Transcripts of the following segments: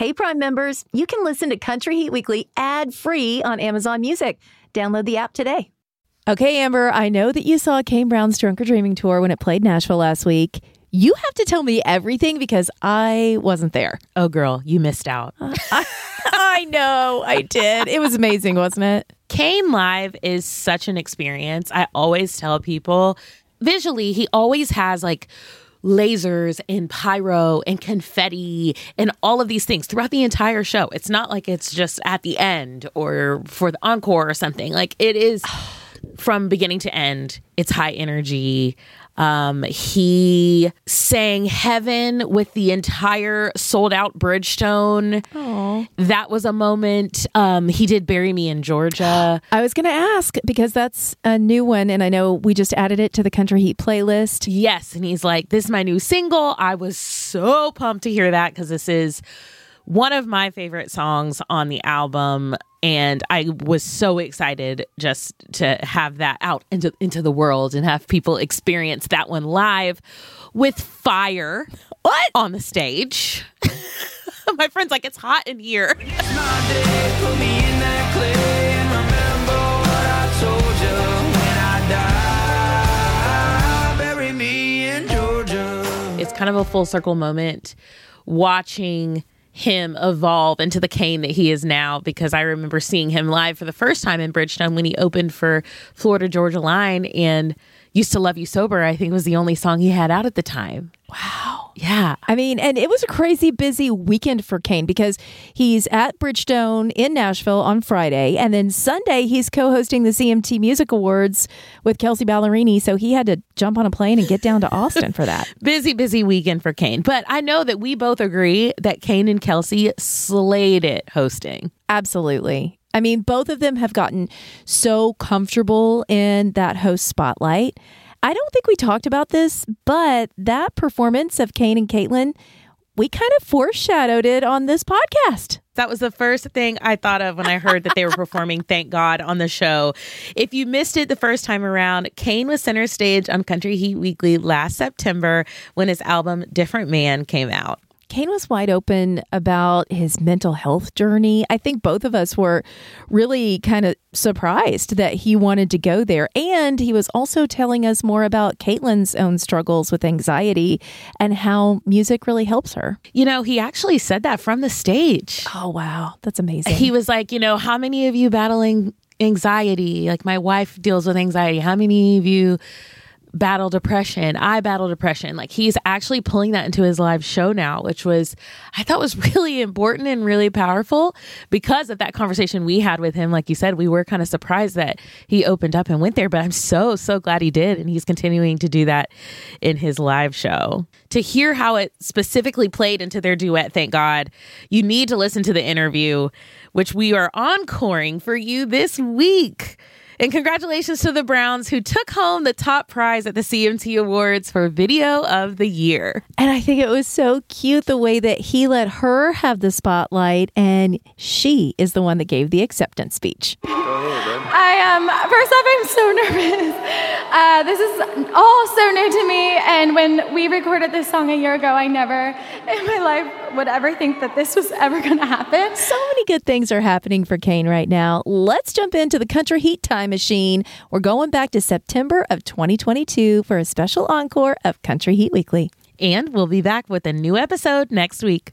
Hey, Prime members, you can listen to Country Heat Weekly ad free on Amazon Music. Download the app today. Okay, Amber, I know that you saw Kane Brown's Drunker Dreaming tour when it played Nashville last week. You have to tell me everything because I wasn't there. Oh, girl, you missed out. I, I know, I did. It was amazing, wasn't it? Kane Live is such an experience. I always tell people visually, he always has like lasers and pyro and confetti and all of these things throughout the entire show. It's not like it's just at the end or for the encore or something. Like it is from beginning to end. It's high energy. Um, he sang Heaven with the entire sold out Bridgestone. Aww. That was a moment. Um, he did Bury Me in Georgia. I was going to ask because that's a new one. And I know we just added it to the Country Heat playlist. Yes. And he's like, This is my new single. I was so pumped to hear that because this is one of my favorite songs on the album and I was so excited just to have that out into into the world and have people experience that one live with fire what on the stage. My friend's like, it's hot in here. It's kind of a full circle moment watching him evolve into the Kane that he is now because I remember seeing him live for the first time in Bridgestone when he opened for Florida Georgia Line and Used to Love You Sober, I think was the only song he had out at the time. Wow. Yeah. I mean, and it was a crazy busy weekend for Kane because he's at Bridgestone in Nashville on Friday. And then Sunday, he's co hosting the CMT Music Awards with Kelsea Ballerini. So he had to jump on a plane and get down to Austin for that. busy, busy weekend for Kane. But I know that we both agree that Kane and Kelsea slayed it hosting. Absolutely. I mean, both of them have gotten so comfortable in that host spotlight. I don't think we talked about this, but that performance of Kane and Katelyn, we kind of foreshadowed it on this podcast. That was the first thing I thought of when I heard that they were performing Thank God on the show. If you missed it the first time around, Kane was center stage on Country Heat Weekly last September when his album Different Man came out. Kane was wide open about his mental health journey. I think both of us were really kind of surprised that he wanted to go there. And he was also telling us more about Katelyn's own struggles with anxiety and how music really helps her. You know, he actually said that from the stage. Oh, wow. That's amazing. He was like, you know, how many of you battling anxiety? Like, my wife deals with anxiety. How many of you? Battle depression. I battle depression. Like he's actually pulling that into his live show now, which was I thought was really important and really powerful because of that conversation we had with him. Like you said, we were kind of surprised that he opened up and went there, but I'm so so glad he did and he's continuing to do that in his live show. To hear how it specifically played into their duet, thank God, you need to listen to the interview which we are encoring for you this week. And congratulations to the Browns who took home the top prize at the CMT Awards for Video of the Year. And I think it was so cute the way that he let her have the spotlight and she is the one that gave the acceptance speech. Oh, I um first off I'm so nervous. Uh, this is all so new to me and when we recorded this song a year ago I never in my life would ever think that this was ever going to happen. So many good things are happening for Kane right now. Let's jump into the country heat time machine. We're going back to September of 2022 for a special encore of Country Heat Weekly. And we'll be back with a new episode next week.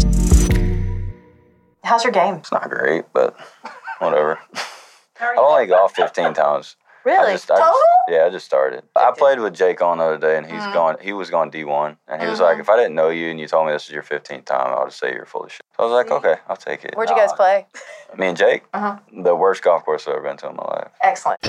How's your game? It's not great, but whatever. I've only golfed 15 times. I Really? just, I Total? just- yeah, I just started. I played with Jake on the other day, and he's Mm-hmm. going. He was going D1, and he was like, "If I didn't know you and you told me this is your 15th time, I would say you're full of shit." So I was like, "Okay, I'll take it." Where'd you guys play? Me and Jake, Uh-huh. the worst golf course I've ever been to in my life. Excellent.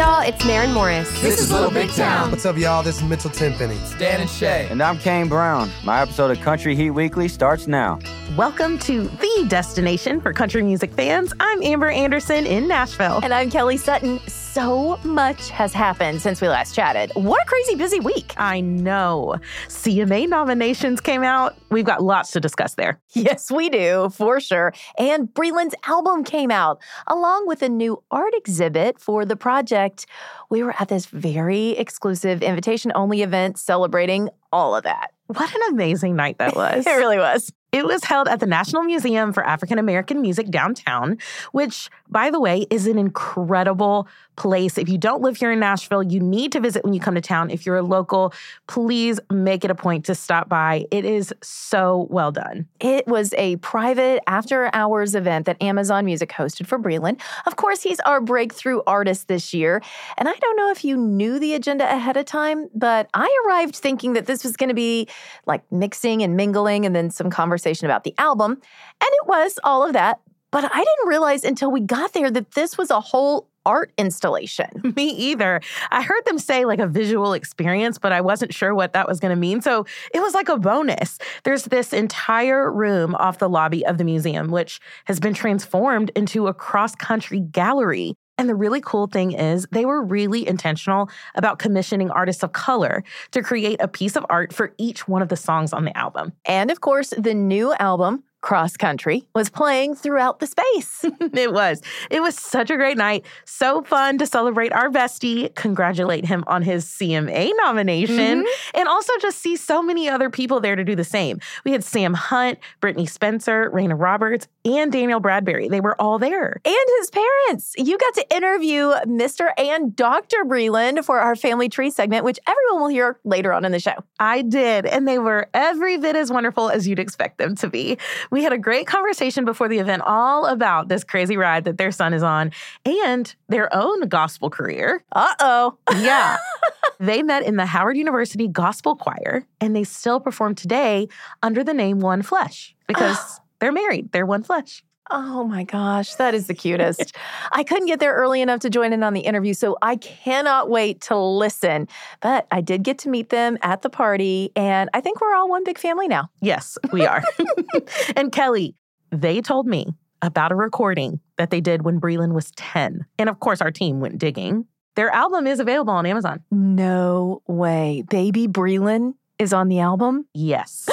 Hey y'all, it's Maren Morris. This is Little Big Town. What's up, y'all? This is Mitchell Tenpenny. Dan and Shay. And I'm Kane Brown. My episode of Country Heat Weekly starts now. Welcome to the destination for country music fans. I'm Amber Anderson in Nashville. And I'm Kelly Sutton. So much has happened since we last chatted. What a crazy busy week. I know. CMA nominations came out. We've got lots to discuss there. Yes, we do, for sure. And Breland's album came out, along with a new art exhibit for the project. We were at this very exclusive invitation only event celebrating all of that. What an amazing night that was. It really was. It was held at the National Museum for African American Music downtown, which, by the way, is an incredible place. If you don't live here in Nashville, you need to visit when you come to town. If you're a local, please make it a point to stop by. It is so well done. It was a private after hours event that Amazon Music hosted for Breland. Of course, he's our breakthrough artist this year. And I don't know if you knew the agenda ahead of time, but I arrived thinking that this was going to be like mixing and mingling and then some conversation about the album. And it was all of that. But I didn't realize until we got there that this was a whole art installation. Me either. I heard them say like a visual experience, but I wasn't sure what that was going to mean. So it was like a bonus. There's this entire room off the lobby of the museum, which has been transformed into a cross country gallery. And the really cool thing is, they were really intentional about commissioning artists of color to create a piece of art for each one of the songs on the album. And of course, the new album, Cross Country, was playing throughout the space. it was. It was such a great night. So fun to celebrate our bestie, congratulate him on his CMA nomination, mm-hmm. and also just see so many other people there to do the same. We had Sam Hunt, Brittney Spencer, Reyna Roberts, and Danielle Bradbery. They were all there. and his parents. You got to interview Mr. and Dr. Breland for our family tree segment, which everyone will hear later on in the show. I did, and they were every bit as wonderful as you'd expect them to be. We had a great conversation before the event all about this crazy ride that their son is on and their own gospel career. Uh oh. Yeah. they met in the Howard University Gospel Choir and they still perform today under the name One Flesh because they're married. They're one flesh. Oh my gosh, that is the cutest. I couldn't get there early enough to join in on the interview, so I cannot wait to listen. But I did get to meet them at the party, and I think we're all one big family now. Yes, we are. and Kelly, they told me about a recording that they did when Breland was 10. And of course, our team went digging. Their album is available on Amazon. No way. Baby Breland is on the album? Yes.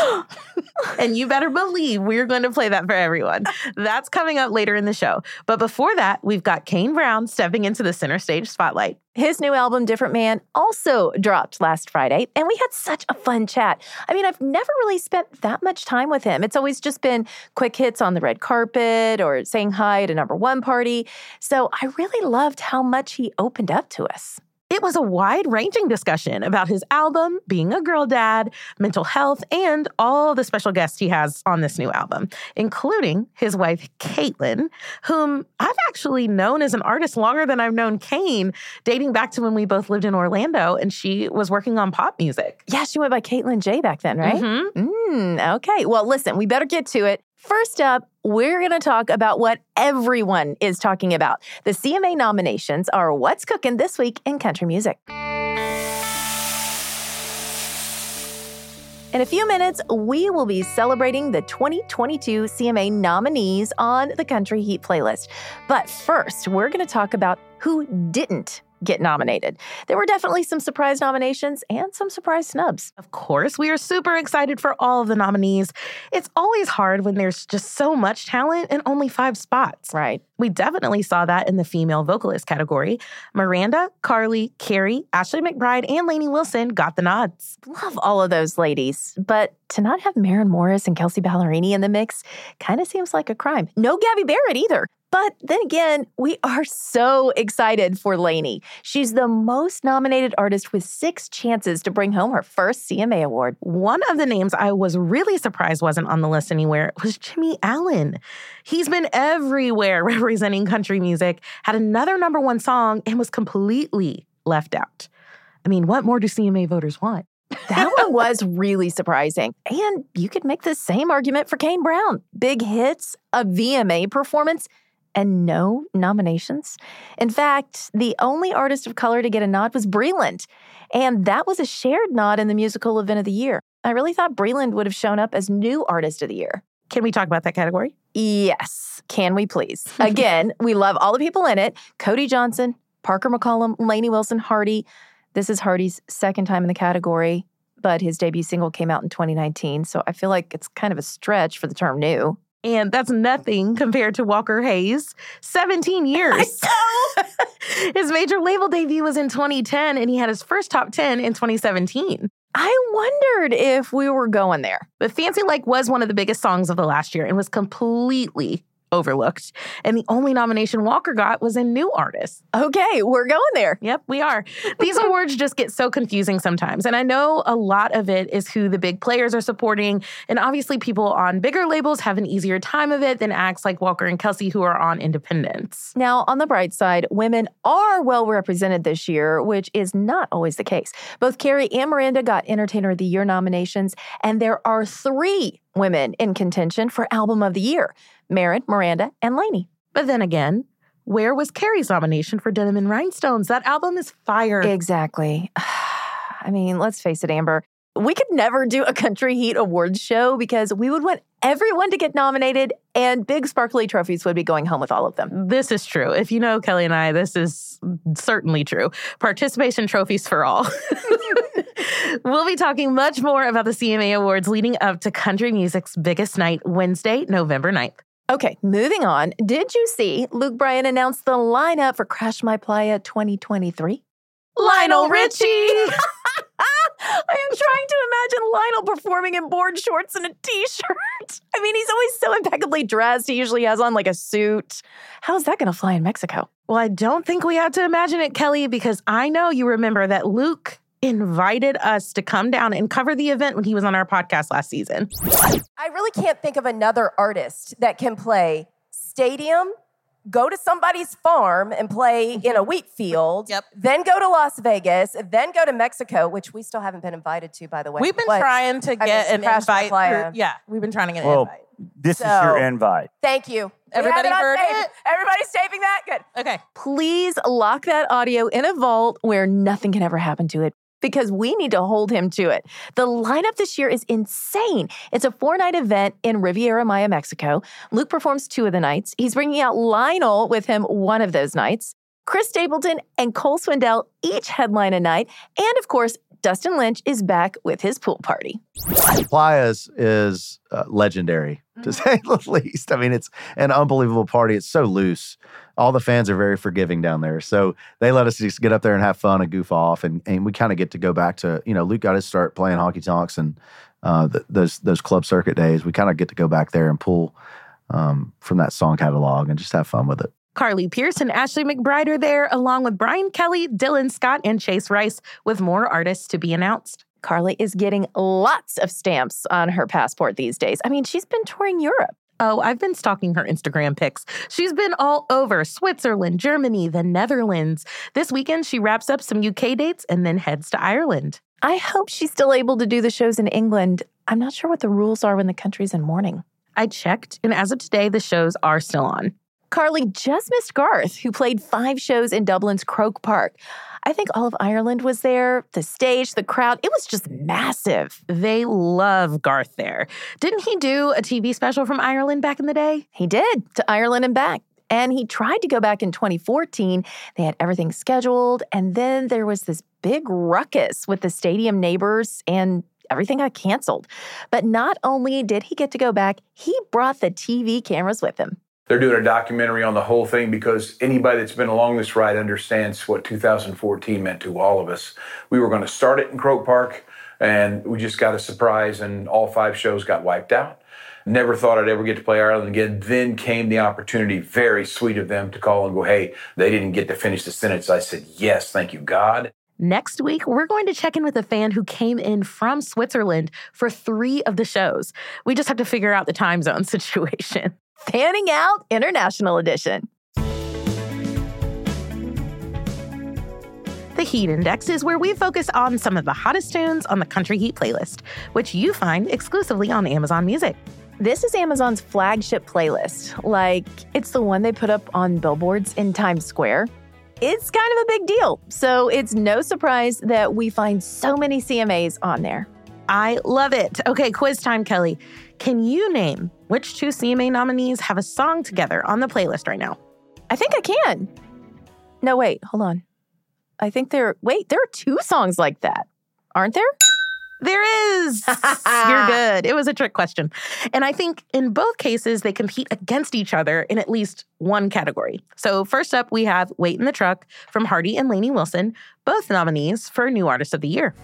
and you better believe we're going to play that for everyone. That's coming up later in the show. But before that, we've got Kane Brown stepping into the center stage spotlight. His new album, Different Man, also dropped last Friday, and we had such a fun chat. I mean, I've never really spent that much time with him. It's always just been quick hits on the red carpet or saying hi at a number one party. So I really loved how much he opened up to us. It was a wide ranging discussion about his album, being a girl dad, mental health, and all the special guests he has on this new album, including his wife, Katelyn, whom I've actually known as an artist longer than I've known Kane, dating back to when we both lived in Orlando and she was working on pop music. Yeah, she went by Katelyn Jae back then, right? Mhm. Mm, okay. Well, listen, we better get to it. First up, we're going to talk about what everyone is talking about. The CMA nominations are what's cooking this week in country music. In a few minutes, we will be celebrating the 2022 CMA nominees on the Country Heat playlist. But first, we're going to talk about who didn't get nominated. There were definitely some surprise nominations and some surprise snubs. Of course, we are super excited for all of the nominees. It's always hard when there's just so much talent and only five spots. Right. We definitely saw that in the female vocalist category. Miranda, Carly, Carrie, Ashley McBryde, and Lainey Wilson got the nods. Love all of those ladies, but to not have Maren Morris and Kelsea Ballerini in the mix kind of seems like a crime. No Gabby Barrett either. But then again, we are so excited for Lainey. She's the most nominated artist with six chances to bring home her first CMA award. One of the names I was really surprised wasn't on the list anywhere was Jimmy Allen. He's been everywhere representing country music, had another number one song, and was completely left out. I mean, what more do CMA voters want? that one was really surprising. And you could make the same argument for Kane Brown. Big hits, a VMA performance, and no nominations. In fact, the only artist of color to get a nod was Breland, and that was a shared nod in the musical event of the year. I really thought Breland would have shown up as new artist of the year. Can we talk about that category? Yes. Can we please? Again, we love all the people in it Cody Johnson, Parker McCollum, Lainey Wilson, Hardy. This is Hardy's second time in the category, but his debut single came out in 2019. So I feel like it's kind of a stretch for the term new. And that's nothing compared to Walker Hayes. 17 years. his major label debut was in 2010, and he had his first top 10 in 2017. I wondered if we were going there. But Fancy Like was one of the biggest songs of the last year and was completely overlooked. And the only nomination Walker got was in New Artist. Okay, we're going there. Yep, we are. These awards just get so confusing sometimes. And I know a lot of it is who the big players are supporting. And obviously, people on bigger labels have an easier time of it than acts like Walker and Kelsea, who are on independents. Now, on the bright side, women are well represented this year, which is not always the case. Both Carrie and Miranda got Entertainer of the Year nominations, and there are three women in contention for Album of the Year. Maren, Miranda, and Lainey. But then again, where was Carrie's nomination for Denim and Rhinestones? That album is fire. Exactly. I mean, let's face it, Amber. We could never do a Country Heat Awards show because we would want everyone to get nominated and big sparkly trophies would be going home with all of them. This is true. If you know Kelly and I, this is certainly true. Participation trophies for all. we'll be talking much more about the CMA Awards leading up to country music's biggest night, Wednesday, November 9th. Okay, moving on. Did you see Luke Bryan announced the lineup for Crash My Playa 2023? Lionel Richie! I am trying to imagine Lionel performing in board shorts and a t shirt. I mean, he's always so impeccably dressed. He usually has on like a suit. How's that going to fly in Mexico? Well, I don't think we have to imagine it, Kelly, because I know you remember that Luke invited us to come down and cover the event when he was on our podcast last season. I really can't think of another artist that can play stadium, go to somebody's farm and play in a mm-hmm. wheat field, yep. then go to Las Vegas, then go to Mexico, which we still haven't been invited to, by the way. We've been but, trying to get I mean, an invite. For, yeah, we've been trying to get an well, invite. This so, is your invite. Thank you. Everybody heard tape. it? Everybody's taping that? Good. Okay. Please lock that audio in a vault where nothing can ever happen to it because we need to hold him to it. The lineup this year is insane. It's a four night event in Riviera Maya, Mexico. Luke performs two of the nights. He's bringing out Lionel with him one of those nights. Chris Stapleton and Cole Swindell each headline a night. And of course, Dustin Lynch is back with his pool party. Playas is uh, legendary, to say the least. I mean, it's an unbelievable party. It's so loose. All the fans are very forgiving down there. So they let us just get up there and have fun and goof off. And, and we kind of get to go back to, you know, Luke got to start playing hockey tonks and uh, th- those, those club circuit days. We kind of get to go back there and pull um, from that song catalog and just have fun with it. Carly Pearce and Ashley McBryde are there, along with Brian Kelley, Dylan Scott, and Chase Rice, with more artists to be announced. Carly is getting lots of stamps on her passport these days. I mean, she's been touring Europe. Oh, I've been stalking her Instagram pics. She's been all over Switzerland, Germany, the Netherlands. This weekend, she wraps up some UK dates and then heads to Ireland. I hope she's still able to do the shows in England. I'm not sure what the rules are when the country's in mourning. I checked, and as of today, the shows are still on. Carly just missed Garth, who played five shows in Dublin's Croke Park. I think all of Ireland was there, the stage, the crowd. It was just massive. They love Garth there. Didn't he do a TV special from Ireland back in the day? He did, to Ireland and back. And he tried to go back in 2014. They had everything scheduled. And then there was this big ruckus with the stadium neighbors and everything got canceled. But not only did he get to go back, he brought the TV cameras with him. They're doing a documentary on the whole thing because anybody that's been along this ride understands what 2014 meant to all of us. We were going to start it in Croke Park, and we just got a surprise, and all five shows got wiped out. Never thought I'd ever get to play Ireland again. Then came the opportunity, very sweet of them to call and go, hey, they didn't get to finish the sentence. I said, yes, thank you, God. Next week, we're going to check in with a fan who came in from Switzerland for three of the shows. We just have to figure out the time zone situation. Fanning Out International Edition. The Heat Index is where we focus on some of the hottest tunes on the Country Heat playlist, which you find exclusively on Amazon Music. This is Amazon's flagship playlist. Like, it's the one they put up on billboards in Times Square. It's kind of a big deal, so it's no surprise that we find so many CMAs on there. I love it. Okay, quiz time, Kelly. Can you name which two CMA nominees have a song together on the playlist right now? I think I can. No, wait, hold on. I think there, wait, there are two songs like that, aren't there? There is. You're good. It was a trick question. And I think in both cases, they compete against each other in at least one category. So, first up, we have Wait in the Truck from Hardy and Lainey Wilson, both nominees for New Artist of the Year.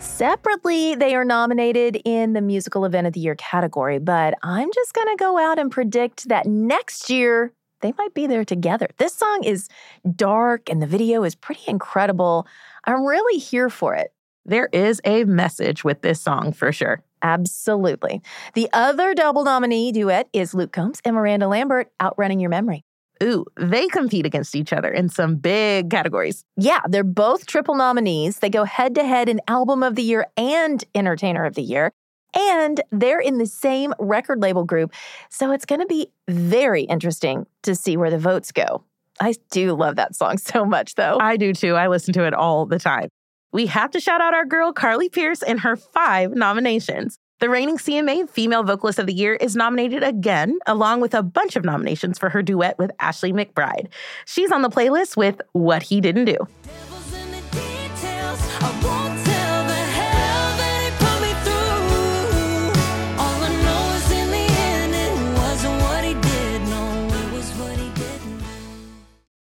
Separately, they are nominated in the Musical Event of the Year category, but I'm just going to go out and predict that next year they might be there together. This song is dark and the video is pretty incredible. I'm really here for it. There is a message with this song for sure. Absolutely. The other double nominee duet is Luke Combs and Miranda Lambert, Outrunning Your Memory. Ooh, they compete against each other in some big categories. Yeah, they're both triple nominees. They go head to head in Album of the Year and Entertainer of the Year. And they're in the same record label group. So it's going to be very interesting to see where the votes go. I do love that song so much, though. I do too. I listen to it all the time. We have to shout out our girl, Carly Pearce, and her five nominations. The reigning CMA Female Vocalist of the Year is nominated again, along with a bunch of nominations for her duet with Ashley McBryde. She's on the playlist with What He Didn't Do.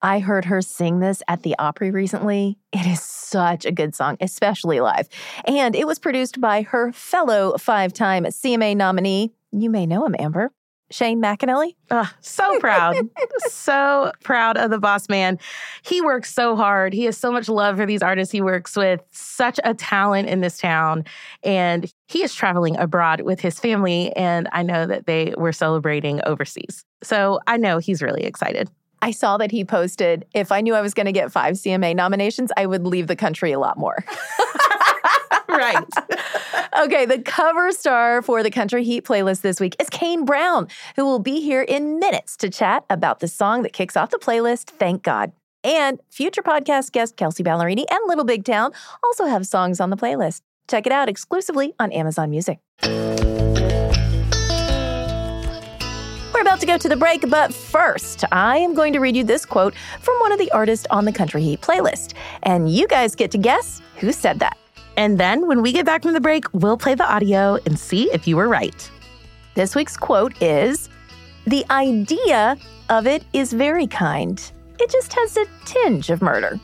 I heard her sing this at the Opry recently. It is such a good song, especially live. And it was produced by her fellow five time CMA nominee. You may know him, Amber. Shane McAnally. Uh, so proud. so proud of the boss man. He works so hard. He has so much love for these artists he works with, such a talent in this town. And he is traveling abroad with his family. And I know that they were celebrating overseas. So I know he's really excited. I saw that he posted, if I knew I was going to get five CMA nominations, I would leave the country a lot more. right. okay, the cover star for the Country Heat playlist this week is Kane Brown, who will be here in minutes to chat about the song that kicks off the playlist, Thank God. And future podcast guest Kelsea Ballerini and Little Big Town also have songs on the playlist. Check it out exclusively on Amazon Music. About to go to the break, but first, I am going to read you this quote from one of the artists on the Country Heat playlist. And you guys get to guess who said that. And then when we get back from the break, we'll play the audio and see if you were right. This week's quote is The idea of it is very kind. It just has a tinge of murder.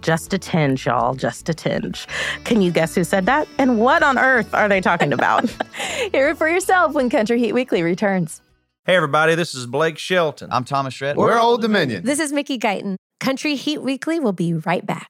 Just a tinge, y'all, just a tinge. Can you guess who said that? And what on earth are they talking about? Hear it for yourself when Country Heat Weekly returns. Hey, everybody, this is Blake Shelton. I'm Thomas Rhett. We're Old Dominion. This is Mickey Guyton. Country Heat Weekly will be right back.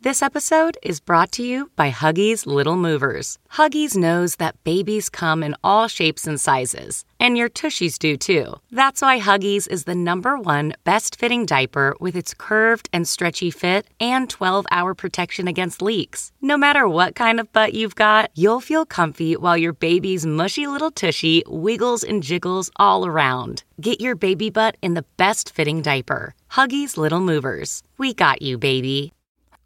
This episode is brought to you by Huggies Little Movers. Huggies knows that babies come in all shapes and sizes, and your tushies do too. That's why Huggies is the number one best fitting diaper with its curved and stretchy fit and 12 hour protection against leaks. No matter what kind of butt you've got, you'll feel comfy while your baby's mushy little tushy wiggles and jiggles all around. Get your baby butt in the best fitting diaper. Huggies Little Movers. We got you, baby.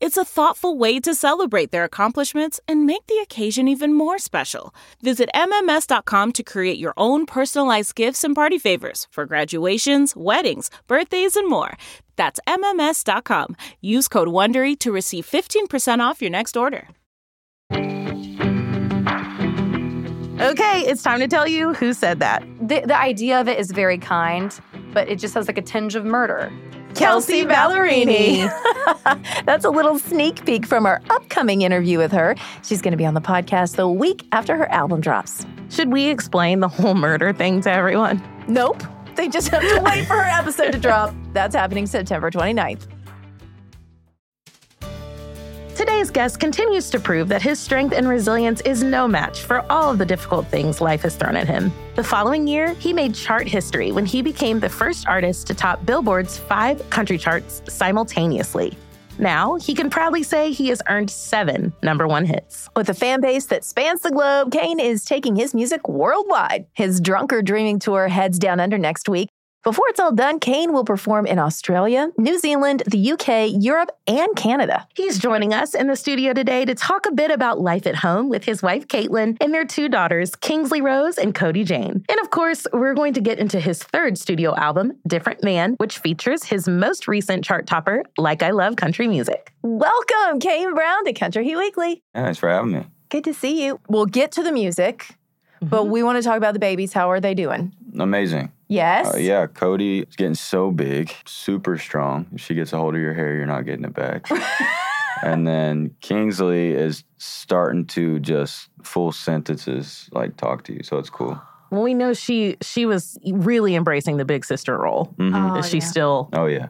It's a thoughtful way to celebrate their accomplishments and make the occasion even more special. Visit MMS.com to create your own personalized gifts and party favors for graduations, weddings, birthdays, and more. That's MMS.com. Use code WONDERY to receive 15% off your next order. Okay, it's time to tell you who said that. The, the idea of it is very kind, but it just has like a tinge of murder. Kelsea Ballerini. That's a little sneak peek from our upcoming interview with her. She's going to be on the podcast the week after her album drops. Should we explain the whole murder thing to everyone? Nope. They just have to wait for her episode to drop. That's happening September 29th. Today's guest continues to prove that his strength and resilience is no match for all of the difficult things life has thrown at him. The following year, he made chart history when he became the first artist to top Billboard's five country charts simultaneously. Now, he can proudly say he has earned seven number one hits. With a fan base that spans the globe, Kane is taking his music worldwide. His Drunker Dreaming Tour heads down under next week. Before it's all done, Kane will perform in Australia, New Zealand, the UK, Europe, and Canada. He's joining us in the studio today to talk a bit about life at home with his wife, Katelyn, and their two daughters, Kingsley Rose and Cody Jane. And of course, we're going to get into his third studio album, Different Man, which features his most recent chart topper, Like I Love Country Music. Welcome, Kane Brown to Country Heat Weekly. Thanks for having me. Good to see you. We'll get to the music, mm-hmm. but we want to talk about the babies. How are they doing? Amazing. Yes. Uh, yeah, Cody is getting so big, super strong. If she gets a hold of your hair, you're not getting it back. and then Kingsley is starting to just full sentences like talk to you, so it's cool. Well, we know she she was really embracing the big sister role. Mm-hmm. is she yeah. still? Oh yeah.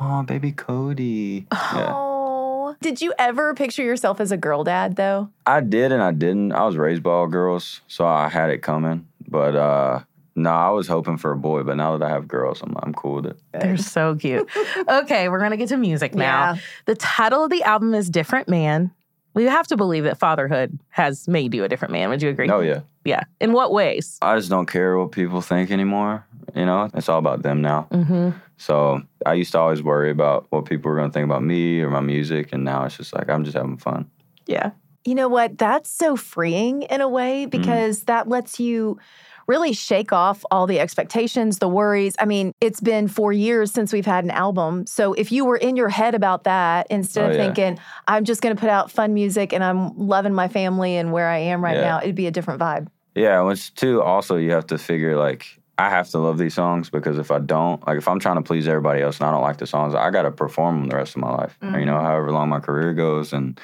Oh, baby Cody. Yeah. Oh. Did you ever picture yourself as a girl dad though? I did and I didn't. I was raised by all girls, so I had it coming. But uh no, I was hoping for a boy, but now that I have girls, I'm I'm cool with it. They're so cute. okay, we're gonna get to music now. Yeah. The title of the album is Different Man. We have to believe that fatherhood has made you a different man. Would you agree? Oh yeah. Yeah. In what ways? I just don't care what people think anymore. You know, it's all about them now. Mm-hmm. So I used to always worry about what people were going to think about me or my music, and now it's just like I'm just having fun. Yeah. You know what? That's so freeing in a way because mm. that lets you really shake off all the expectations, the worries. I mean, it's been four years since we've had an album. So if you were in your head about that, instead oh, of yeah. thinking, I'm just going to put out fun music and I'm loving my family and where I am right Yeah. now, it'd be a different vibe. Yeah, which too, also, you have to figure like, I have to love these songs because if I don't, like if I'm trying to please everybody else and I don't like the songs, I got to perform them the rest of my life, or, you know, mm-hmm. however long my career goes. And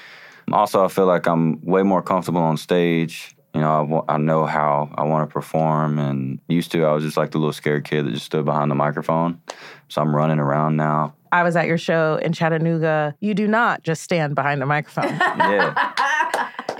also, I feel like I'm way more comfortable on stage. You know, I, know how I want to perform, and used to, I was just like the little scared kid that just stood behind the microphone. So I'm running around now. I was at your show in Chattanooga. You do not just stand behind the microphone. Yeah.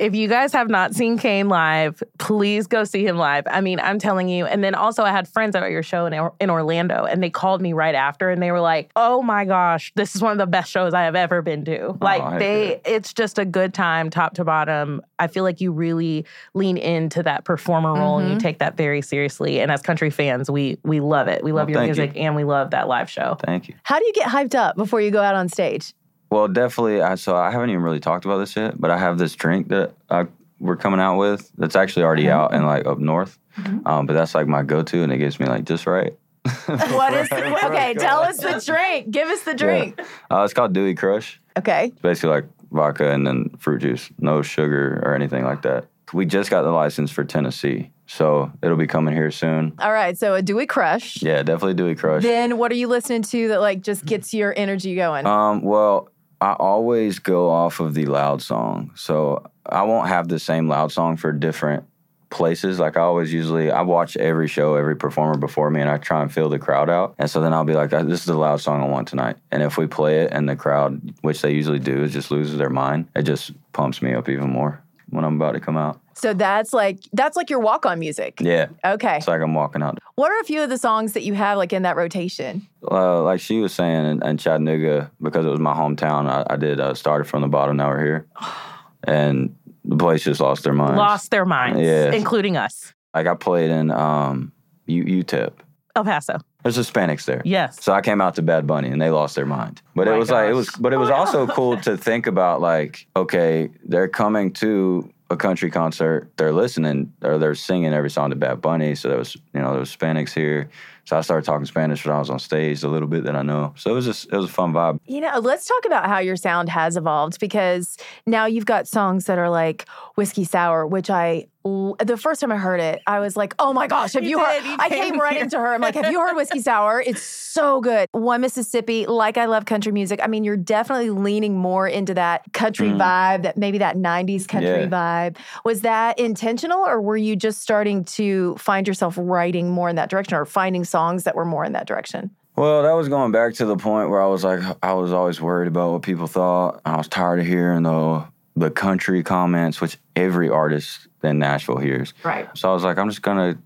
If you guys have not seen Kane live, please go see him live. I mean, I'm telling you. And then also, I had friends at your show in, in Orlando, and they called me right after, and they were like, "Oh my gosh, this is one of the best shows I have ever been to." Like heck they, it's just a good time, top to bottom. I feel like you really lean into that performer role, and you Mhm. take that very seriously. And as country fans, we we love it. We love Well, your thank you. music, and we love that live show. Thank you. How do you get hyped up before you go out on stage? Well, definitely. I so I haven't even really talked about this yet, but I have this drink that I, we're coming out with that's actually already out and like up north. Um, but that's like my go-to, and it gets me like just right. What is, okay, tell us the drink. Give us the drink. Uh, it's called Dewey Crush. Okay. It's basically like vodka and then fruit juice, no sugar or anything like that. We just got the license for Tennessee, so it'll be coming here soon. All right, so a Dewey Crush. Yeah, definitely Dewey Crush. Then what are you listening to that like just gets your energy going? Um, well, I always go off of the loud song. So I won't have the same loud song for different places. Like I always usually I watch every show, every performer before me and I try and fill the crowd out. And so then I'll be like, uh, this is the loud song I want tonight. And if we play it and the crowd, which they usually do, is just loses their mind, it just pumps me up even more when I'm about to come out. So that's like that's like your walk on music. Yeah. Okay. It's like I'm walking out. What are a few of the songs that you have like in that rotation? Uh, like she was saying in, in, Chattanooga, because it was my hometown, I, I did uh, started from the bottom. Now we're here, and the place just lost their minds. Lost their minds, yeah, including us. Like I played in um, U- UTEP. El Paso. There's Hispanics there. Yes. So I came out to Bad Bunny and they lost their mind. But it was gosh. like it was but it was oh also cool to think about like, okay, they're coming to a country concert, they're listening or they're singing every song to Bad Bunny. So there was, you know, there was Hispanics here. So I started talking Spanish when I was on stage, a little bit that I know. So it was just it was a fun vibe. You know, let's talk about how your sound has evolved because now you've got songs that are like whiskey sour, which I the first time I heard it, I was like, "Oh my gosh, have you, you heard?" I came right into her. I'm like, "Have you heard Whiskey Sour? It's so good." One Mississippi, like I love country music. I mean, you're definitely leaning more into that country mm. vibe, that maybe that '90s country yeah. vibe. Was that intentional, or were you just starting to find yourself writing more in that direction, or finding songs that were more in that direction? Well, that was going back to the point where I was like, I was always worried about what people thought. I was tired of hearing the the country comments, which every artist in Nashville hears. Right. So I was like, I'm just gonna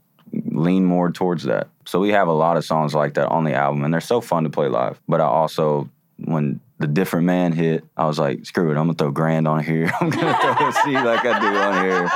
lean more towards that. So we have a lot of songs like that on the album, and they're so fun to play live. But I also, when the different man hit, I was like, screw it, I'm gonna throw grand on here. I'm gonna throw a C like I do on here.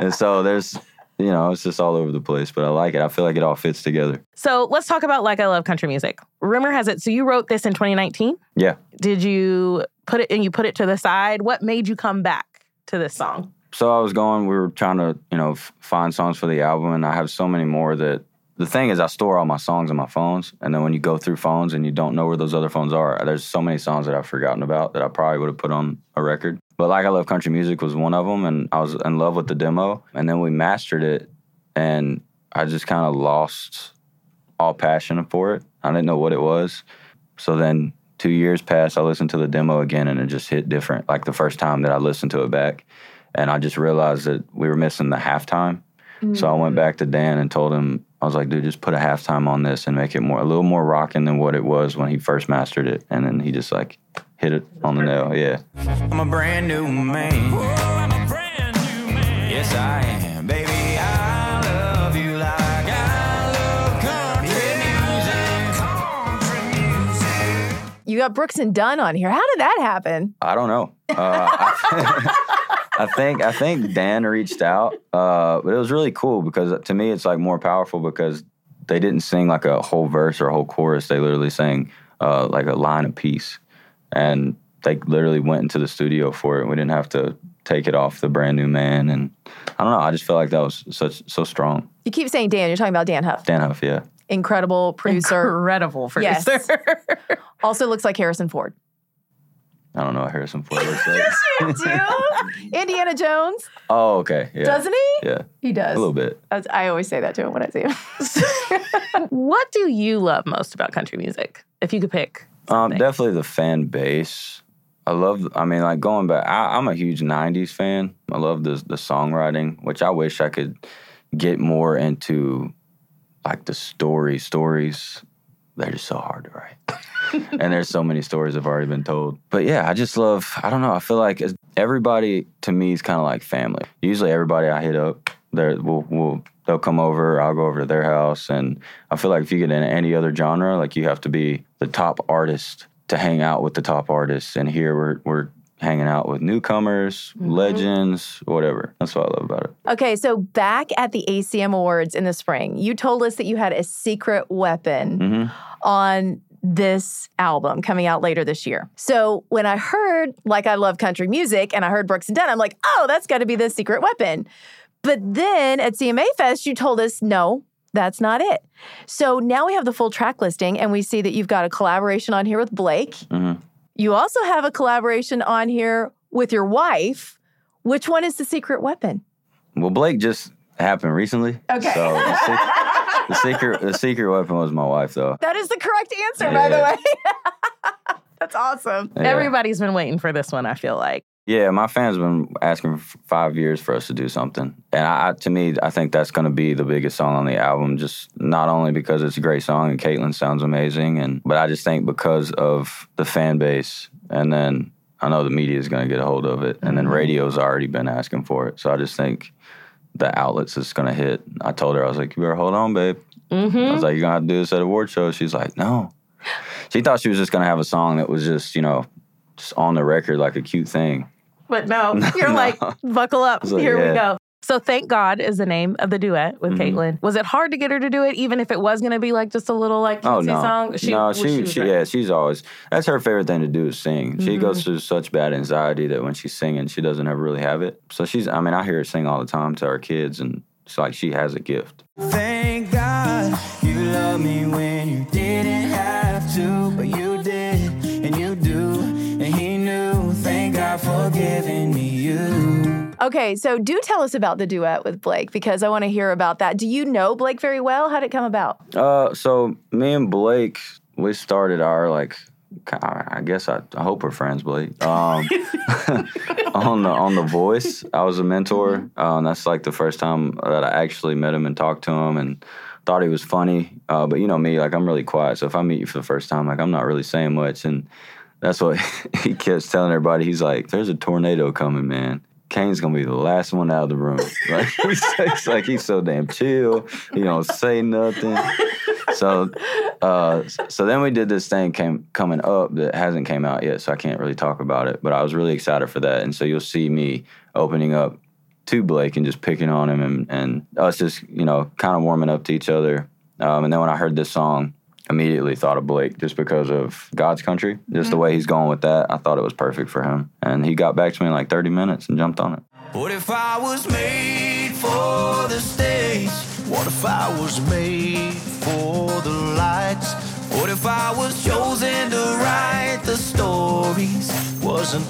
And so there's you know, it's just all over the place, but I like it. I feel like it all fits together. So let's talk about Like I Love Country Music. Rumor has it, so you wrote this in 2019? Yeah. Did you put it and you put it to the side? What made you come back to this song? So I was going, we were trying to, you know, f- find songs for the album, and I have so many more that the thing is, I store all my songs in my phones, and then when you go through phones and you don't know where those other phones are, there's so many songs that I've forgotten about that I probably would have put on a record. But like I love country music was one of them, and I was in love with the demo, and then we mastered it, and I just kind of lost all passion for it. I didn't know what it was. So then two years passed. I listened to the demo again, and it just hit different. Like the first time that I listened to it back, and I just realized that we were missing the halftime. Mm-hmm. So I went mm. back to Dan and told him I was like, dude, just put a halftime on this and make it more a little more rocking than what it was when he first mastered it. And then he just like hit it on the nail. Yeah. I'm a brand new man. I'm a brand new man. Yes, I am, baby. You got Brooks and Dunn on here. How did that happen? I don't know. Uh, I, I, think I think Dan reached out, uh, but it was really cool because to me it's like more powerful because they didn't sing like a whole verse or a whole chorus. They literally sang uh, like a line of piece, and they literally went into the studio for it. We didn't have to take it off the brand new man, and I don't know. I just feel like that was such so strong. You keep saying Dan. You're talking about Dann Huff. Dann Huff, yeah incredible producer. Incredible producer. Yes. also looks like Harrison Ford. I don't know what Harrison Ford looks like. yes, you do. Indiana Jones. Oh, okay. Yeah. Doesn't he? Yeah. He does. A little bit. I always say that to him when I see him. what do you love most about country music? If you could pick. Um, definitely the fan base. I love. I mean, like going back, I, am a huge '90s fan. I love the the songwriting, which I wish I could get more into like the story stories they're just so hard to write. And there's so many stories have already been told. But yeah i just love i don't know i feel like everybody to me is kind of like family. Usually everybody i hit up they will will they'll come over i'll go over to their house and i feel like if you get in any other genre like you have to be the top artist to hang out with the top artists and here we're we're hanging out with newcomers, mm-hmm. legends, whatever. That's what I love about it. Okay, so back at the ACM Awards in the spring, you told us that you had a secret weapon mm-hmm. on this album coming out later this year. So when I heard Like I Love Country Music and I heard Brooks and Dunn, I'm like, oh, that's got to be the secret weapon. But then at CMA Fest, you told us, no, that's not it. So now we have the full track listing and we see that you've got a collaboration on here with Blake. Mm-hmm. You also have a collaboration on here with your wife. Which one is the secret weapon? Well, Blake just happened recently. Okay. So the, secret, the secret, the secret weapon was my wife, though. That is the correct answer, yeah. by the way. That's awesome. Yeah. Everybody's been waiting for this one. I feel like. Yeah, my fans have been asking for five years for us to do something, and I, to me, I think that's going to be the biggest song on the album. Just not only because it's a great song and Katelyn sounds amazing, and but I just think because of the fan base, and then I know the media is going to get a hold of it, and Mm-hmm. then radio's already been asking for it. So I just think the outlets is going to hit. I told her I was like, "You better hold on, babe." Mm-hmm. I was like, "You're gonna have to do this at award show." She's like, "No." She thought she was just gonna have a song that was just you know just on the record like a cute thing. But no, you're No. like, buckle up. Like, Here we go. So thank God is the name of the duet with Mhm. Katelyn. Was it hard to get her to do it, even if it was going to be like just a little like Oh no, song? no, was- she, she, yeah, she's always that's her favorite thing to do is sing. She Mhm. goes through such bad anxiety that when she's singing, she doesn't ever really have it. So she's, I mean, I hear her sing all the time to our kids, and it's like she has a gift. Thank God you love me when Okay, so do tell us about the duet with Blake because I want to hear about that. Do you know Blake very well? How did it come about? Uh, so me and Blake, we started our like, I guess I, I hope we're friends, Blake. Um, on the on the Voice, I was a mentor. Um, that's like the first time that I actually met him and talked to him and thought he was funny. Uh, but you know me, like I'm really quiet. So if I meet you for the first time, like I'm not really saying much. And that's what he keeps telling everybody. He's like, "There's a tornado coming, man." Kane's gonna be the last one out of the room. Like he's, it's like he's so damn chill. He don't say nothing. So, uh, so then we did this thing came coming up that hasn't came out yet, so I can't really talk about it. But I was really excited for that, and so you'll see me opening up to Blake and just picking on him, and, and us just you know kind of warming up to each other. Um, and then when I heard this song, immediately thought of Blake just because of God's Country, just the mm-hmm. way he's going with that. I thought it was perfect for him, and he got back to me in like 30 minutes and jumped on it. What if I was made for the stage? What if I was made for the lights? What if I was chosen to write the stories? Wasn't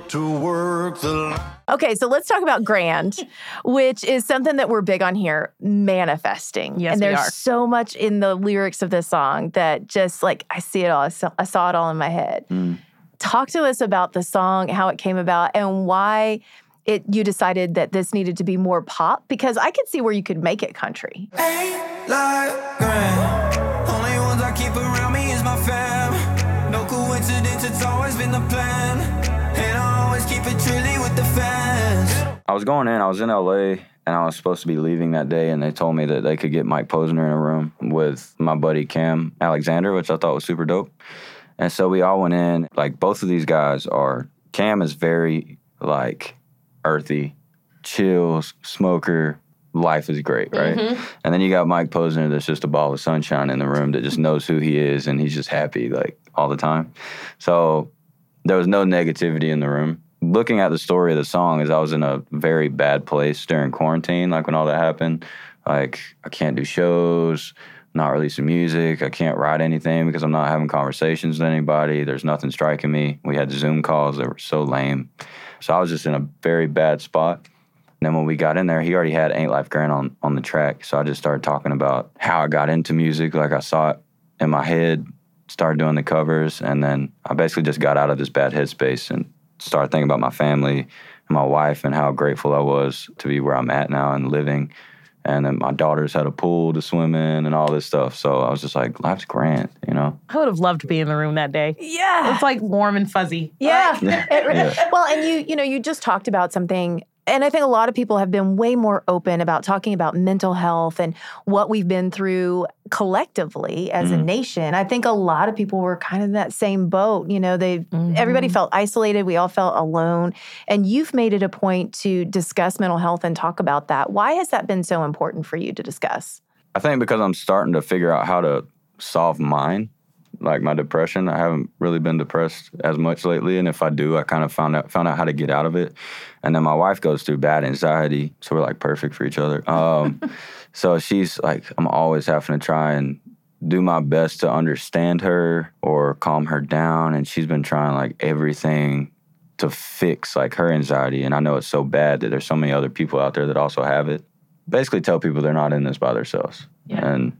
built to work the Okay, so let's talk about grand, which is something that we're big on here manifesting. Yes, and we there's are. so much in the lyrics of this song that just like I see it all. I saw, I saw it all in my head. Hmm. Talk to us about the song, how it came about, and why it you decided that this needed to be more pop because I could see where you could make it country. like grand. Only ones I keep around me is my fam. No coincidence, it's always been the plan. I was going in, I was in LA, and I was supposed to be leaving that day, and they told me that they could get Mike Posner in a room with my buddy Cam Alexander, which I thought was super dope. And so we all went in. Like, both of these guys are, Cam is very, like, earthy, chills, smoker, life is great, right? Mhm. And then you got Mike Posner that's just a ball of sunshine in the room that just knows who he is and he's just happy like all the time. So there was no negativity in the room. Looking at the story of the song is I was in a very bad place during quarantine, like when all that happened. Like I can't do shows, not releasing music, I can't write anything because I'm not having conversations with anybody. There's nothing striking me. We had Zoom calls that were so lame. So I was just in a very bad spot. And then when we got in there, he already had Ain't Life Grand on, on the track. So I just started talking about how I got into music. Like I saw it in my head, started doing the covers. And then I basically just got out of this bad headspace and started thinking about my family and my wife and how grateful I was to be where I'm at now and living. And then my daughters had a pool to swim in and all this stuff. So I was just like, life's grand, you know? I would have loved to be in the room that day. Yeah. It's like warm and fuzzy. Yeah. Yeah. Yeah. Well, and you, you know, you just talked about something. And I think a lot of people have been way more open about talking about mental health and what we've been through collectively as a Mm-hmm. Mhm. nation. I think a lot of people were kind of in that same boat. You know, they everybody Mm-hmm. felt isolated. We all felt alone. And you've made it a point to discuss mental health and talk about that. Why has that been so important for you to discuss? I think because I'm starting to figure out how to solve mine, like my depression. I haven't really been depressed as much lately, and if I do, I kind of found out found out how to get out of it. And then my wife goes through bad anxiety, so we're like perfect for each other. Um, so she's like, I'm always having to try and do my best to understand her or calm her down, and she's been trying like everything to fix like her anxiety. And I know it's so bad that there's so many other people out there that also have it. Basically, tell people they're not in this by themselves, yeah. and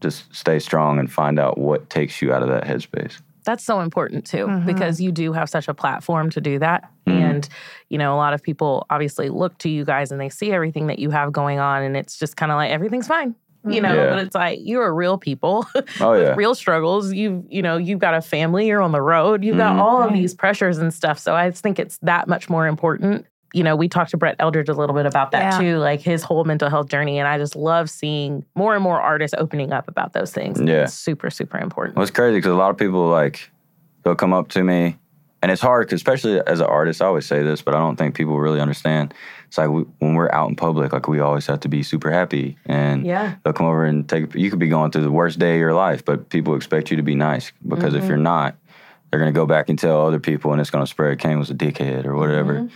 just stay strong and find out what takes you out of that headspace. That's so important too, Mm-hmm. because you do have such a platform to do that. Mhm. And, you know, a lot of people obviously look to you guys and they see everything that you have going on. And it's just kind of like everything's fine. you know, Yeah. but it's like you're real people Oh, with yeah. real struggles. You you know, you've got a family, you're on the road, you've got Mhm. all of these pressures and stuff. So I think it's that much more important. You know, we talked to Brett Eldredge a little bit about that Yeah. too, like his whole mental health journey. And I just love seeing more and more artists opening up about those things. Yeah. It's super, super important. Well, it's crazy because a lot of people like they'll come up to me, and it's hard, 'cause especially as an artist. I always say this, but I don't think people really understand. It's like we, when we're out in public, like we always have to be super happy, and Yeah. they'll come over and take. You could be going through the worst day of your life, but people expect you to be nice because if Mhm. you're not, they're gonna go back and tell other people, and it's gonna spread. Kane was a dickhead or whatever, Mm-hmm.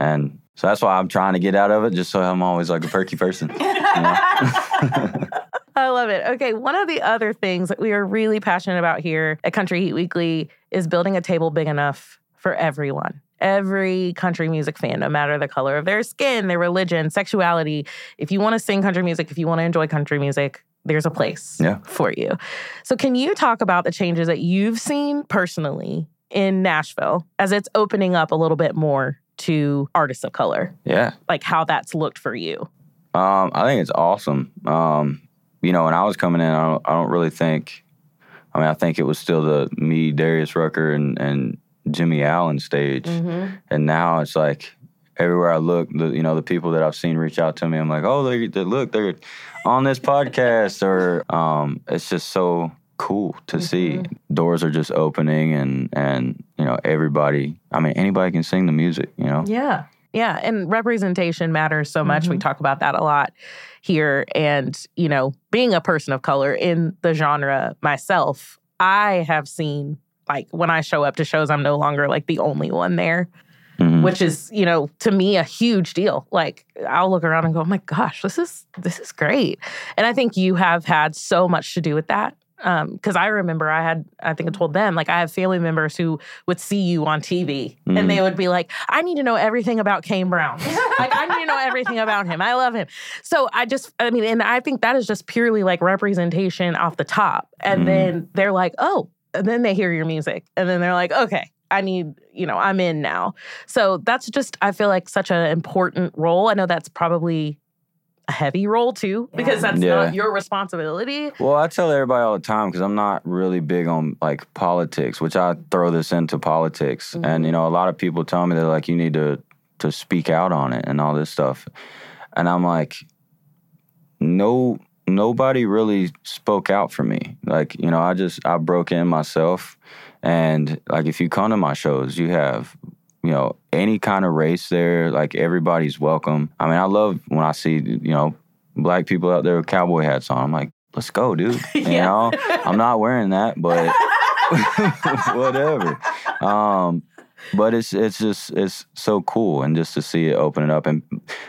And so that's why I'm trying to get out of it, just so I'm always like a perky person. I love it. Okay, one of the other things that we are really passionate about here at Country Heat Weekly is building a table big enough for everyone. Every country music fan, no matter the color of their skin, their religion, sexuality. If you want to sing country music, if you want to enjoy country music, there's a place Yeah. for you. So, can you talk about the changes that you've seen personally in Nashville as it's opening up a little bit more to artists of color? yeah. Like how that's looked for you? Um, I think it's awesome. Um, you know, when I was coming in, I don't, I don't really think. I mean, I think it was still the me, Darius Rucker, and and Jimmy Allen stage, Mm-hmm. and now it's like everywhere I look, the, you know, the people that I've seen reach out to me, I'm like, oh, they, they look, they're on this podcast, or um, it's just so cool to see. Doors are just opening, and and you know, everybody. I mean, anybody can sing the music. You know. Yeah. Yeah. And representation matters so much. We talk about that a lot here. And, you know, being a person of color in the genre myself, I have seen, like, when I show up to shows, I'm no longer like the only one there, Mhm. which is, you know, to me a huge deal. Like, I'll look around and go, oh my gosh, this is, this is great. And I think you have had so much to do with that. Um, because I remember I had, I think I told them, like, I have family members who would see you on TV Mhm. and they would be like, I need to know everything about Kane Brown. like, I need to know everything about him. I love him. So I just, I mean, and I think that is just purely like representation off the top. And Mhm. then they're like, oh, and then they hear your music. And then they're like, okay, I need, you know, I'm in now. So that's just, I feel like such an important role. I know that's probably a heavy role too, because that's Yeah. not your responsibility. Well, I tell everybody all the time because I'm not really big on like politics, which I throw this into politics. And you mm-hmm. know, a lot of people tell me they're like, you need to to speak out on it and all this stuff. And I'm like, no, nobody really spoke out for me. Like, you know, I just I broke in myself, and like if you come to my shows, you have. You know, any kind of race there, like everybody's welcome. I mean, I love when I see, you know, black people out there with cowboy hats on. I'm like, let's go, dude. You know, I'm not wearing that, but whatever. Um, but it's it's just it's so cool, and just to see it open it up, and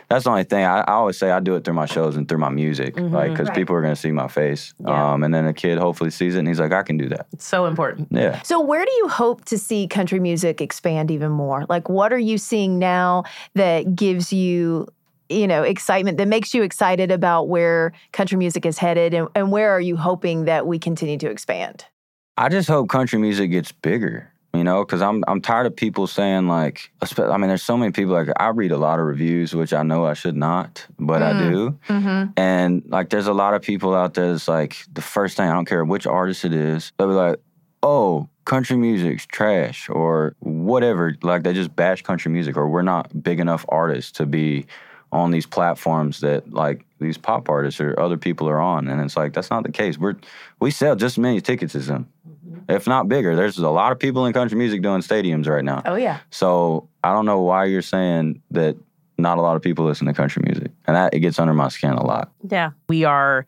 that's the only thing I, I always say. I do it through my shows and through my music, like Mhm. because Right. people are gonna see my face. Yeah. Um, and then a kid hopefully sees it, and he's like, I can do that. It's so important. Yeah. So, where do you hope to see country music expand even more? Like, what are you seeing now that gives you, you know, excitement, that makes you excited about where country music is headed? And, and where are you hoping that we continue to expand? I just hope country music gets bigger. You know, because I'm I'm tired of people saying like, I mean, there's so many people like I read a lot of reviews, which I know I should not, but I Mm. do. Mm-hmm. And like, there's a lot of people out there that's like, the first thing, I don't care which artist it is, they'll be like, oh, country music's trash or whatever. Like, they just bash country music or we're not big enough artists to be on these platforms that like these pop artists or other people are on. And it's like, that's not the case. We're, we sell just as many tickets as them, if not bigger. There's a lot of people in country music doing stadiums right now. Oh, yeah. So I don't know why you're saying that not a lot of people listen to country music. And that, it gets under my skin a lot. Yeah. We are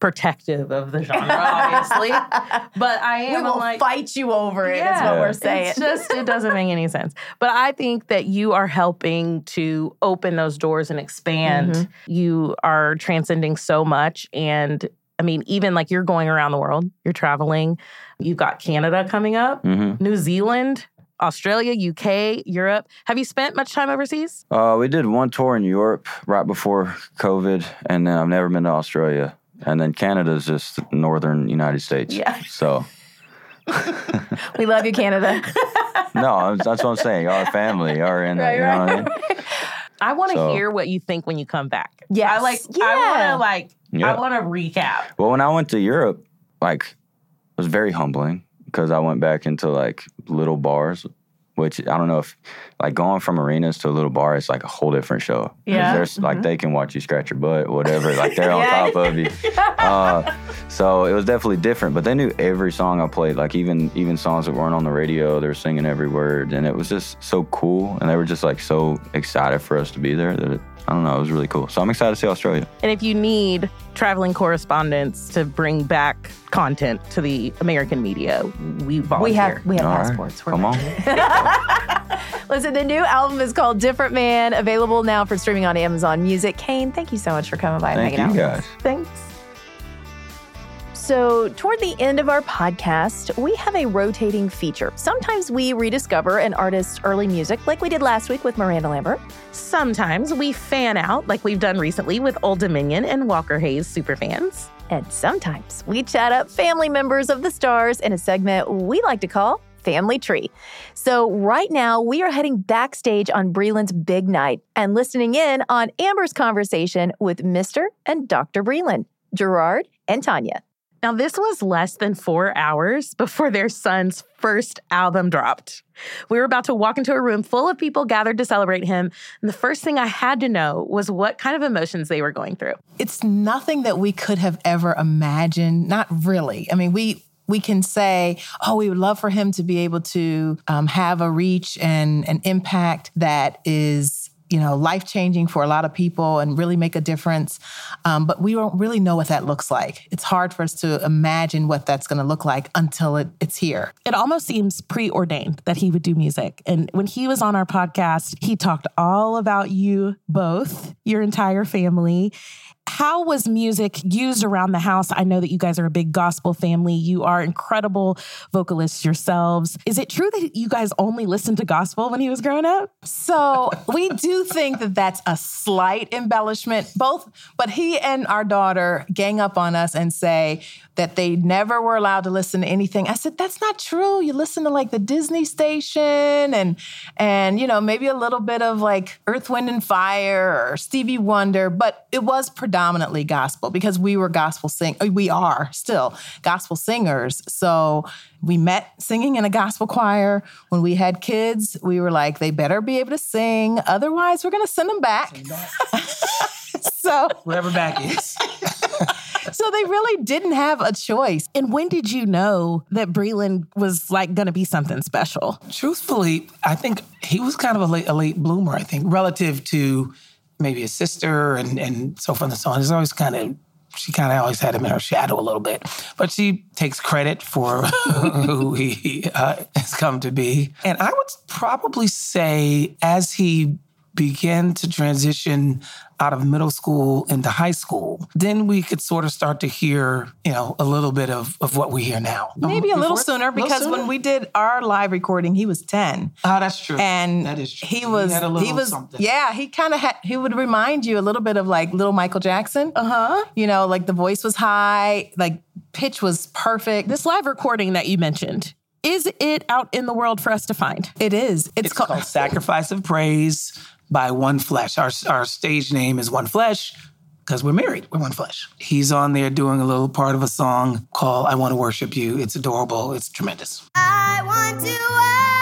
protective of the genre, obviously. but I am we am will like, fight you over it, is Yeah. what we're saying. It's just it doesn't make any sense. But I think that you are helping to open those doors and expand. Mhm. You are transcending so much and I mean, even like you're going around the world, you're traveling. You've got Canada coming up, Mm-hmm. New Zealand, Australia, UK, Europe. Have you spent much time overseas? Uh, we did one tour in Europe right before COVID, and then I've never been to Australia. And then Canada's just northern United States. Yeah. So, we love you, Canada. no, that's what I'm saying. Our family are in that. You know what I mean? I want to So- hear what you think when you come back. Yes. I like I want to like Yeah. I want to recap. Well, when I went to Europe, like, was very humbling because I went back into like little bars, which I don't know if, like, going from arenas to a little bar is like a whole different show. Yeah. There's like, Mhm. they can watch you scratch your butt, whatever. Like, they're on top of you. Uh, so it was definitely different, but they knew every song I played, like, even even songs that weren't on the radio, they were singing every word. And it was just so cool. And they were just like so excited for us to be there that it, I don't know, it was really cool. So I'm excited to see Australia. And if you need traveling correspondents to bring back content to the American media, we volunteer. We have we have All right. passports. We're Come on. Listen, the new album is called Different Man, available now for streaming on Amazon Music. Kane, thank you so much for coming by and Thank hanging you out. guys. Thanks. So, toward the end of our podcast, we have a rotating feature. Sometimes we rediscover an artist's early music, like we did last week with Miranda Lambert. Sometimes we fan out, like we've done recently with Old Dominion and Walker Hayes superfans. And sometimes we chat up family members of the stars in a segment we like to call Family Tree. So, right now, we are heading backstage on Breland's big night and listening in on Amber's conversation with Mr. and Dr. Breland, Gerard and Tanya. Now, this was less than four hours before their son's first album dropped. We were about to walk into a room full of people gathered to celebrate him. And the first thing I had to know was what kind of emotions they were going through. It's nothing that we could have ever imagined. Not really. I mean, we we can say, oh, we would love for him to be able to um, have a reach and an impact that is you know life changing for a lot of people and really make a difference um, but we don't really know what that looks like it's hard for us to imagine what that's going to look like until it, it's here It almost seems preordained that he would do music. And when he was on our podcast, he talked all about you both, your entire family. How was music used around the house? I know that you guys are a big gospel family. You are incredible vocalists yourselves. Is it true that you guys only listened to gospel when he was growing up? So we do think that that's a slight embellishment, both, but he and our daughter gang up on us and say that they never were allowed to listen to anything. I said, that's not true. You listen to like the Disney station and, and, you know, maybe a little bit of like Earth, Wind and Fire or Stevie Wonder, but it was predominantly gospel because we were gospel sing, uh, we are still gospel singers. So we met singing in a gospel choir. When we had kids, we were like, they better be able to sing. Otherwise, we're going to send them back. so, Wherever back is. so they really didn't have a choice. And when did you know that Breland was like going to be something special? Truthfully, I think he was kind of a late, a late bloomer, I think, relative to maybe his sister and, and so forth and so on. He's always kind of, she kind of always had him in her shadow a little bit. But she takes credit for who he uh, has come to be. And I would probably say as he began to transition out of middle school into high school, then we could sort of start to hear, you know, a little bit of, of what we hear now. Maybe a little Before- sooner little because sooner? when we did our live recording, he was 10. Oh, that's true. And that is true. he was, had a he, was, something. yeah, he kind of had, he would remind you a little bit of like little Michael Jackson. Uh huh. You know, like the voice was high, like pitch was perfect. This live recording that you mentioned, is it out in the world for us to find? It is. It's, It's called Sacrifice of Praise by One Flesh. Our, our stage name is One Flesh because we're married. We're one flesh. He's on there doing a little part of a song called I Want to Worship You. It's adorable. It's tremendous. I want to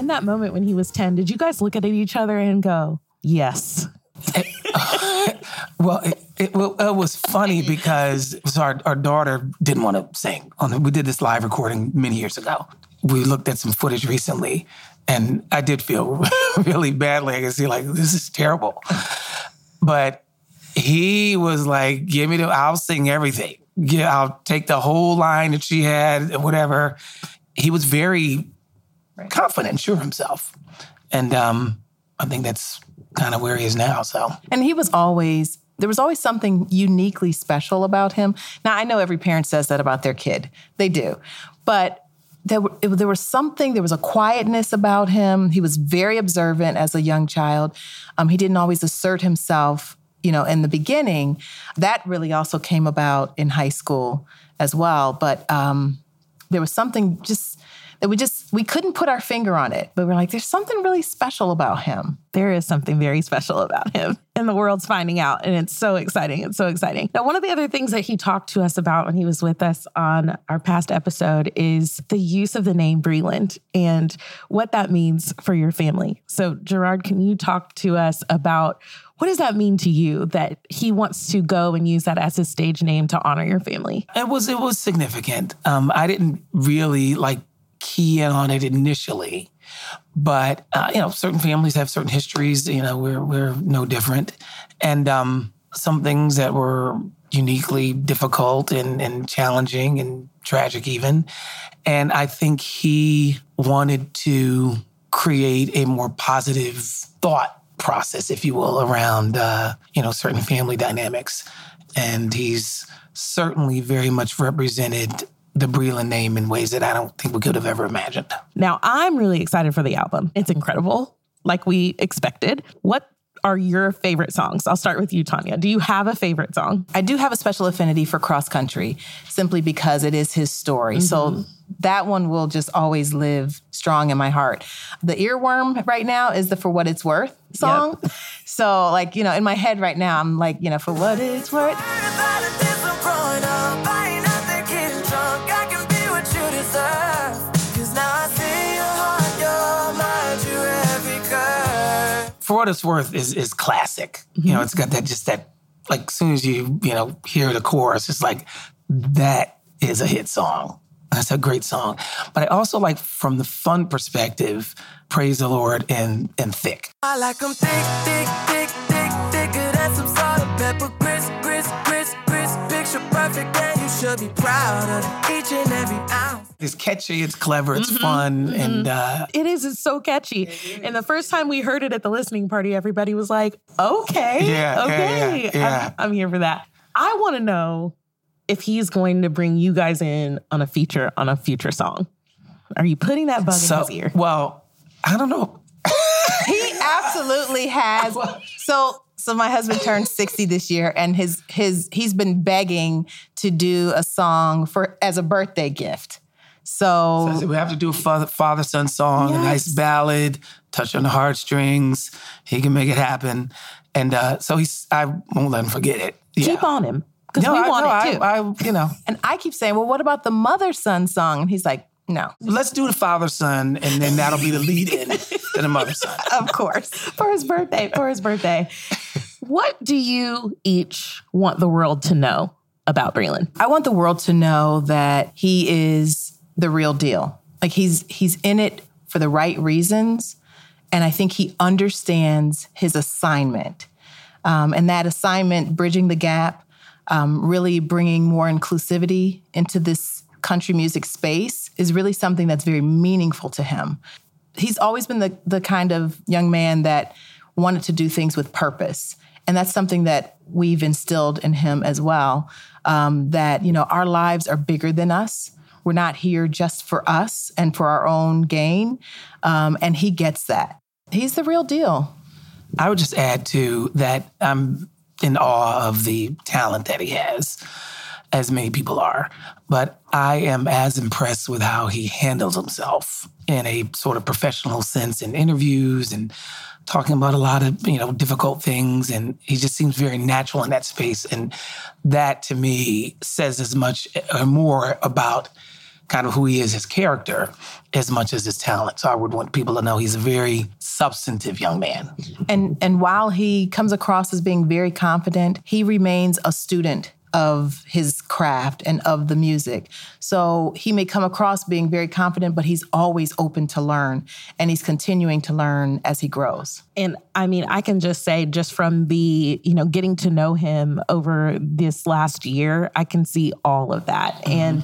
in that moment when he was 10, did you guys look at each other and go, yes? Well, it, it, well, it was funny because was our, our daughter didn't want to sing. We did this live recording many years ago. We looked at some footage recently, and I did feel really badly. I could see like this is terrible, but he was like, "Give me the, I'll sing everything. Yeah, I'll take the whole line that she had, whatever." He was very confident, sure himself, and um, I think that's kind of where he is now. So. And he was always, there was always something uniquely special about him. Now, I know every parent says that about their kid, they do. But there, there was something, there was a quietness about him. He was very observant as a young child. Um, he didn't always assert himself you know, in the beginning, that really also came about in high school as well. But um, there was something just that we just we couldn't put our finger on it but we're like there's something really special about him there is something very special about him and the world's finding out and it's so exciting it's so exciting now one of the other things that he talked to us about when he was with us on our past episode is the use of the name breland and what that means for your family so gerard can you talk to us about what does that mean to you that he wants to go and use that as his stage name to honor your family? It was it was significant. Um, I didn't really like key in on it initially, but uh, you know, certain families have certain histories. You know, we're we're no different, and um, some things that were uniquely difficult and, and challenging and tragic even. And I think he wanted to create a more positive thought process, if you will, around uh, you know certain family dynamics. And he's certainly very much represented the Breland name in ways that I don't think we could have ever imagined. Now, I'm really excited for the album. It's incredible, like we expected. What are your favorite songs? I'll start with you, Tanya. Do you have a favorite song? I do have a special affinity for Cross Country simply because it is his story. Mm-hmm. So that one will just always live strong in my heart. The earworm right now is the For What It's Worth song. Yep. So, like, you know, in my head right now, I'm like, you know, For What It's Worth. For What It's Worth is is classic. Mm-hmm. You know, it's got that just that like as soon as you, you know, hear the chorus, it's like that is a hit song. That's a great song. But I also like from the fun perspective, Praise the Lord and and Thick. I like them thick, thick, thick, thick, thicker than some salt pepper. Grits, grits, grits, grits, picture perfect you should be proud of each and every ounce. It's catchy, it's clever, it's mm-hmm, fun, mm-hmm. and uh, it is. It's so catchy. And the first time we heard it at the listening party, everybody was like, "Okay, yeah, okay, yeah, yeah. I'm, I'm here for that." I want to know if he's going to bring you guys in on a feature on a future song. Are you putting that bug so, in his ear? Well, I don't know. he absolutely has. So so my husband turned 60 this year and his his he's been begging to do a song for as a birthday gift. So, so we have to do a father, father son song, yes. a nice ballad, touch on the heartstrings. He can make it happen. And uh, so he's I won't let him forget it. Yeah. Keep on him because no, we I, want no, it too. I, I, you know, and I keep saying, well, what about the mother son song? And he's like, no. Let's do the father son, and then that'll be the lead in to the mother son. of course, for his birthday. For his birthday. what do you each want the world to know about Breland? I want the world to know that he is the real deal. Like he's he's in it for the right reasons, and I think he understands his assignment. Um, and that assignment, bridging the gap um, really bringing more inclusivity into this country music space is really something that's very meaningful to him. He's always been the, the kind of young man that wanted to do things with purpose. And that's something that we've instilled in him as well. Um, that, you know, our lives are bigger than us. We're not here just for us and for our own gain. Um, and he gets that. He's the real deal. I would just add to that I'm in awe of the talent that he has, as many people are. But I am as impressed with how he handles himself in a sort of professional sense in interviews and talking about a lot of you know difficult things and he just seems very natural in that space and that to me says as much or more about kind of who he is, his character, as much as his talent. So I would want people to know he's a very substantive young man. And and while he comes across as being very confident, he remains a student of his craft and of the music. So he may come across being very confident, but he's always open to learn and he's continuing to learn as he grows. And I mean, I can just say, just from the, you know, getting to know him over this last year, I can see all of that. Mm-hmm. And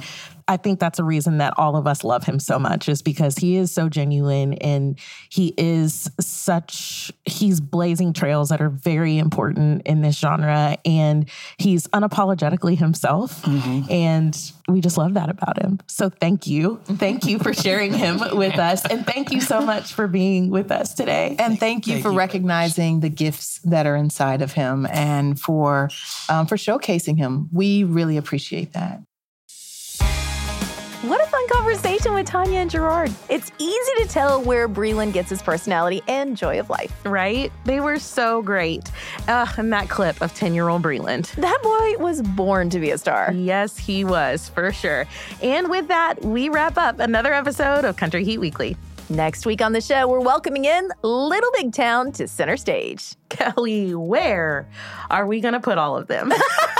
I think that's a reason that all of us love him so much is because he is so genuine and he is such he's blazing trails that are very important in this genre and he's unapologetically himself Mm-hmm. and we just love that about him. So thank you. Thank you for sharing him with us and thank you so much for being with us today. And thank you for recognizing the gifts that are inside of him and for um, for showcasing him. We really appreciate that. What a fun conversation with Tanya and Gerard. It's easy to tell where Breland gets his personality and joy of life. Right? They were so great. Uh, and that clip of 10 year old Breland. That boy was born to be a star. Yes, he was, for sure. And with that, we wrap up another episode of Country Heat Weekly. Next week on the show, we're welcoming in Little Big Town to center stage. Kelly, where are we going to put all of them?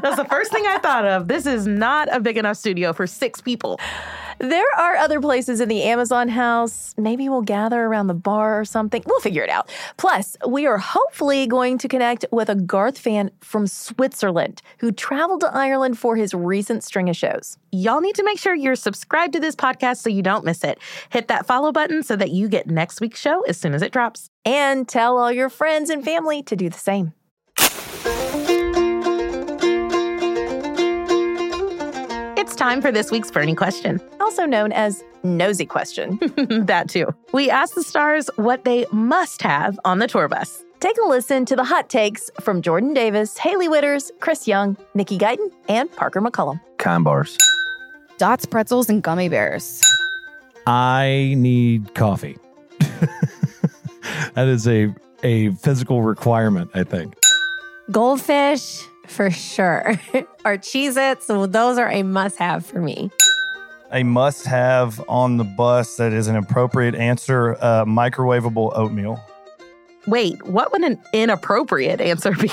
That's the first thing I thought of. This is not a big enough studio for six people. There are other places in the Amazon house. Maybe we'll gather around the bar or something. We'll figure it out. Plus, we are hopefully going to connect with a Garth fan from Switzerland who traveled to Ireland for his recent string of shows. Y'all need to make sure you're subscribed to this podcast so you don't miss it. Hit that follow button so that you get next week's show as soon as it drops. And tell all your friends and family to do the same. It's time for this week's Fernie question. Also known as Nosy Question. that too. We ask the stars what they must have on the tour bus. Take a listen to the hot takes from Jordan Davis, Hailey Whitters, Chris Young, Mickey Guyton, and Parker McCollum. Kind bars. Dots, pretzels, and gummy bears. I need coffee. that is a a physical requirement, I think. Goldfish, for sure. or Cheez Its, so those are a must have for me. A must have on the bus that is an appropriate answer uh, microwavable oatmeal. Wait, what would an inappropriate answer be?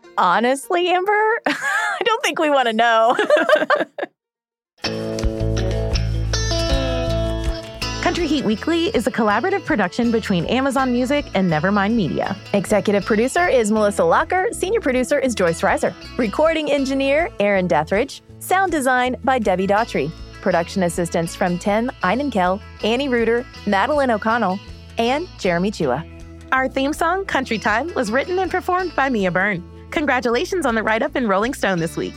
Honestly, Amber, I don't think we want to know. Country Heat Weekly is a collaborative production between Amazon Music and Nevermind Media. Executive producer is Melissa Locker. Senior producer is Joyce Reiser. Recording engineer, Aaron Dethridge. Sound design by Debbie Daughtry. Production assistants from Ten Einenkel, Annie Reuter, Madeline O'Connell, and Jeremy Chua. Our theme song, Country Time, was written and performed by Mia Byrne. Congratulations on the write up in Rolling Stone this week.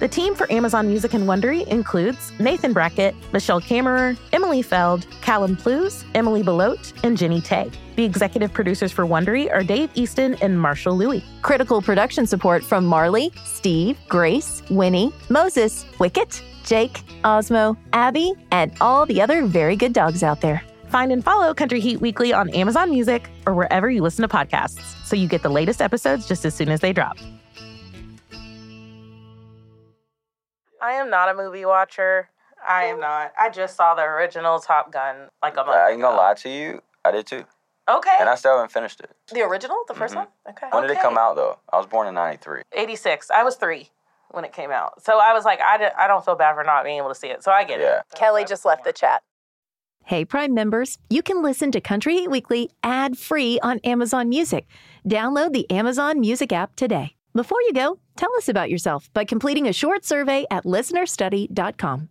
The team for Amazon Music and Wondery includes Nathan Brackett, Michelle Kammerer, Emily Feld, Callum Plews, Emily Belote, and Jenny Tay. The executive producers for Wondery are Dave Easton and Marshall Louis. Critical production support from Marley, Steve, Grace, Winnie, Moses, Wicket, Jake, Osmo, Abby, and all the other very good dogs out there. Find and follow Country Heat Weekly on Amazon Music or wherever you listen to podcasts so you get the latest episodes just as soon as they drop. I am not a movie watcher. I am not. I just saw the original Top Gun like a month I ain't gonna lie to you. I did too. Okay. And I still haven't finished it. The original? The 1st Mhm. one? Okay. When did it come out though? I was born in '93. 86. I was three when it came out. So I was like, I, did, I don't feel bad for not being able to see it. So I get it. Kelly just left the chat. Hey, Prime members, you can listen to Country Heat Weekly ad free on Amazon Music. Download the Amazon Music app today. Before you go, tell us about yourself by completing a short survey at listenerstudy.com.